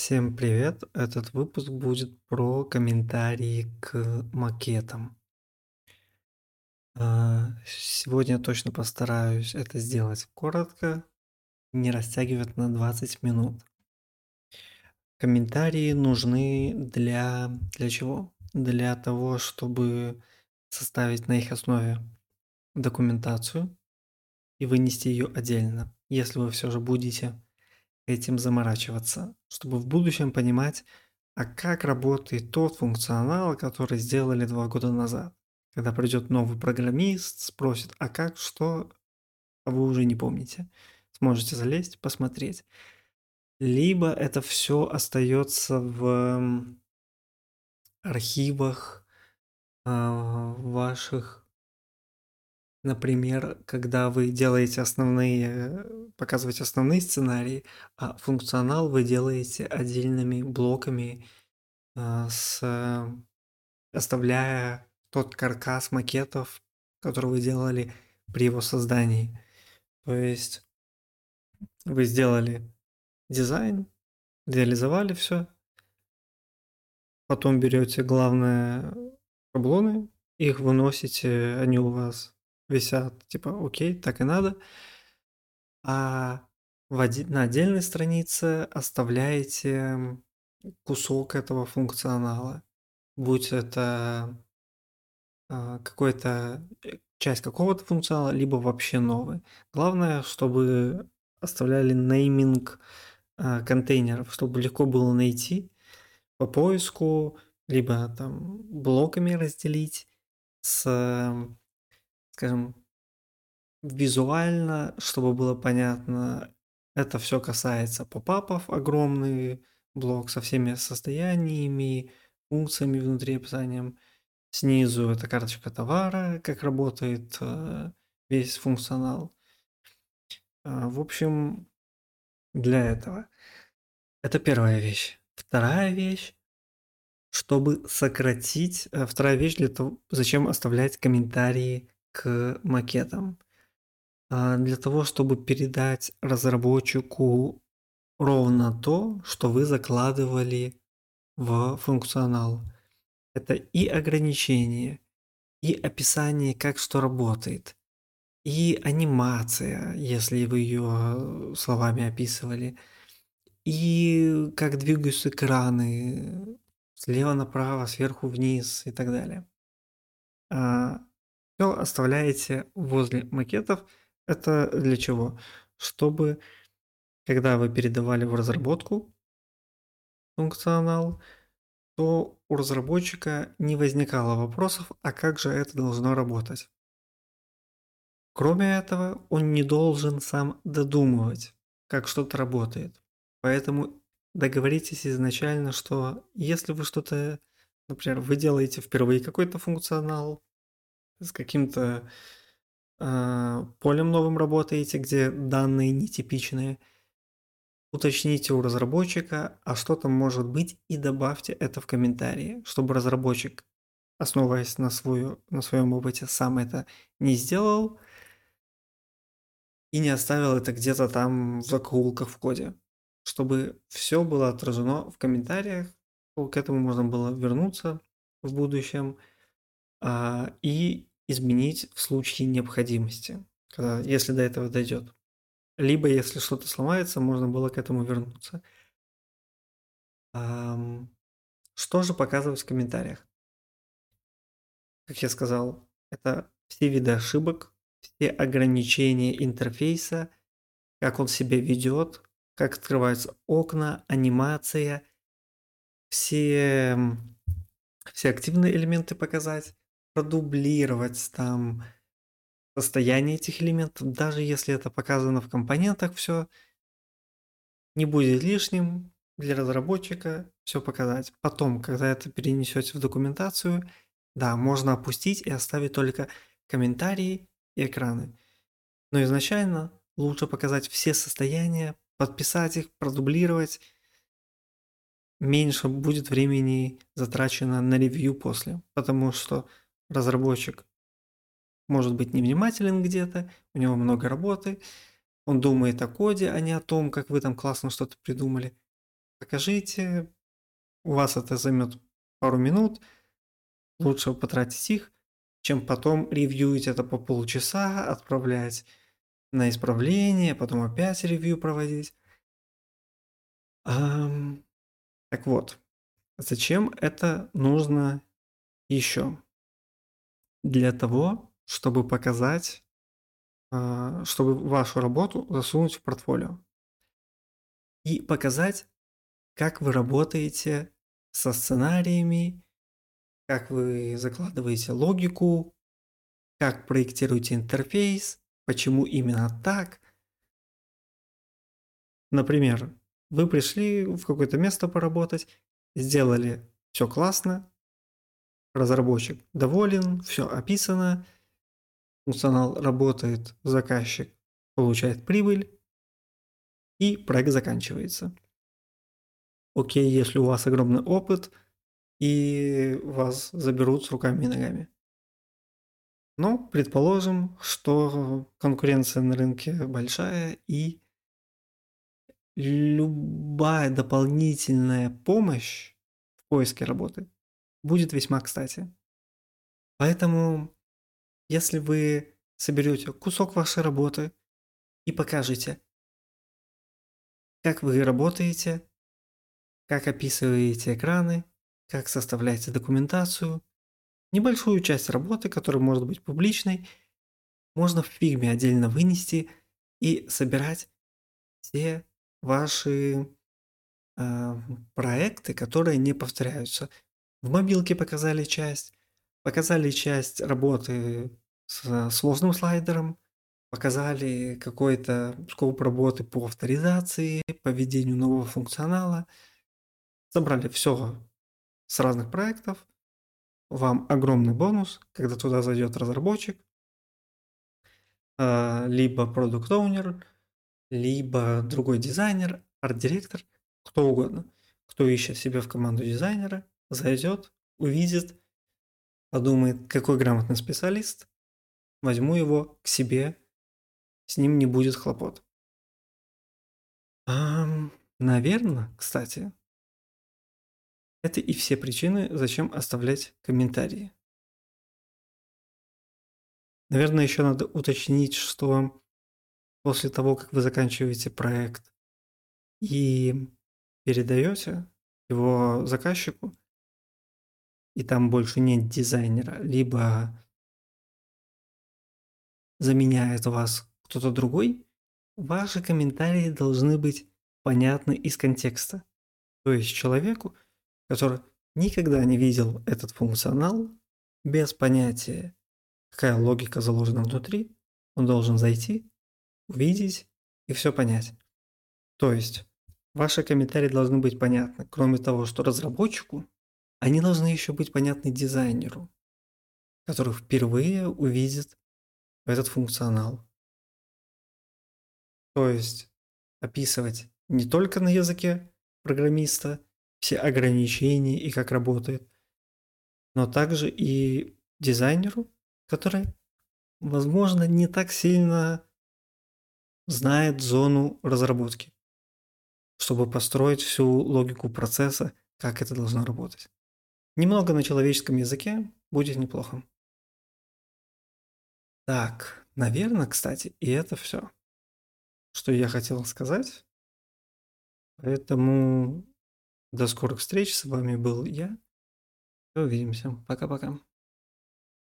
Всем привет! Этот выпуск будет про комментарии к макетам. А, Сегодня точно постараюсь это сделать коротко, не растягивать на 20 минут. Комментарии нужны для, для чего? Для того, чтобы составить на их основе документацию и вынести ее отдельно, если вы все же будете этим заморачиваться, чтобы в будущем понимать, а как работает тот функционал, который сделали два года назад. Когда придет новый программист, спросит, а как, что, а вы уже не помните. Сможете залезть, посмотреть. Либо это все остается в архивах а, ваших Например, когда вы делаете основные, показываете основные сценарии, а функционал вы делаете отдельными блоками, а, с оставляя тот каркас макетов, который вы делали при его создании. То есть вы сделали дизайн, реализовали все, потом берете главные шаблоны, их выносите, они у вас висят, типа, окей, так и надо. А в оде- на отдельной странице оставляете кусок этого функционала. Будь это а, какой-то э, часть какого-то функционала, либо вообще новый. Главное, чтобы оставляли нейминг а, контейнеров, чтобы легко было найти по поиску, либо там блоками разделить с скажем, визуально, чтобы было понятно, это все касается попапов, огромный блок со всеми состояниями, функциями внутри описанием. Снизу это карточка товара, как работает э, весь функционал. А, в общем, для этого. Это первая вещь. Вторая вещь чтобы сократить, э, вторая вещь для того, зачем оставлять комментарии к макетам. А, для того, чтобы передать разработчику ровно то, что вы закладывали в функционал. Это и ограничение, и описание, как что работает, и анимация, если вы ее словами описывали, и как двигаются экраны слева направо, сверху вниз и так далее. Все оставляете возле макетов. Это для чего? Чтобы, когда вы передавали в разработку функционал, то у разработчика не возникало вопросов, а как же это должно работать. Кроме этого, он не должен сам додумывать, как что-то работает. Поэтому договоритесь изначально, что если вы что-то, например, вы делаете впервые какой-то функционал, с каким-то э, полем новым работаете, где данные нетипичные, уточните у разработчика, а что там может быть, и добавьте это в комментарии, чтобы разработчик, основываясь на, свою, на своем опыте, сам это не сделал и не оставил это где-то там в закоулках в коде, чтобы все было отражено в комментариях, к этому можно было вернуться в будущем и изменить в случае необходимости, когда, если до этого дойдет. Либо, если что-то сломается, можно было к этому вернуться. Что же показывать в комментариях? Как я сказал, это все виды ошибок, все ограничения интерфейса, как он себя ведет, как открываются окна, анимация, все, все активные элементы показать, продублировать там состояние этих элементов, даже если это показано в компонентах, все не будет лишним для разработчика все показать. Потом, когда это перенесете в документацию, да, можно опустить и оставить только комментарии и экраны. Но изначально лучше показать все состояния, подписать их, продублировать. Меньше будет времени затрачено на ревью после, потому что разработчик может быть невнимателен где-то, у него много работы, он думает о коде, а не о том, как вы там классно что-то придумали. покажите. У вас это займет пару минут. Лучше потратить их, чем потом ревьюить это по полчаса, отправлять на исправление, потом опять ревью проводить. Ам, так вот, зачем это нужно еще? Для того, чтобы показать, а, чтобы вашу работу засунуть в портфолио. И показать, как вы работаете со сценариями, как вы закладываете логику, как проектируете интерфейс, почему именно так. Например, вы пришли в какое-то место поработать, сделали все классно, разработчик доволен, все описано, функционал работает, заказчик получает прибыль, и проект заканчивается. Окей, если у вас огромный опыт, и вас заберут с руками и ногами. Но предположим, что конкуренция на рынке большая, и любая дополнительная помощь в поиске работы будет весьма кстати. Поэтому, если вы соберете кусок вашей работы и покажете, как вы работаете, как описываете экраны, как составляете документацию, небольшую часть работы, которая может быть публичной, можно в фигме отдельно вынести и собирать все ваши э, проекты, которые не повторяются. В мобилке показали часть, показали часть работы с сложным слайдером, показали какой-то скоп работы по авторизации, по введению нового функционала. Собрали все с разных проектов. Вам огромный бонус, когда туда зайдет разработчик, а, либо продукт оунер либо другой дизайнер, арт-директор, кто угодно, кто ищет себе в команду дизайнера, зайдет, увидит, подумает, какой грамотный специалист, возьму его к себе, с ним не будет хлопот. А, наверное, кстати, это и все причины, зачем оставлять комментарии. Наверное, еще надо уточнить, что после того, как вы заканчиваете проект и передаете его заказчику, и там больше нет дизайнера, либо заменяет вас кто-то другой, ваши комментарии должны быть понятны из контекста. То есть человеку, который никогда не видел этот функционал, без понятия, какая логика заложена внутри, он должен зайти, увидеть и все понять. То есть, ваши комментарии должны быть понятны. Кроме того, что разработчику, они должны еще быть понятны дизайнеру, который впервые увидит этот функционал. То есть, описывать не только на языке программиста все ограничения и как работает, но также и дизайнеру, который, возможно, не так сильно знает зону разработки, чтобы построить всю логику процесса, как это должно работать. Немного на человеческом языке будет неплохо. Так, наверное, кстати, и это все, что я хотел сказать. Поэтому до скорых встреч. С вами был я. Увидимся. Пока-пока.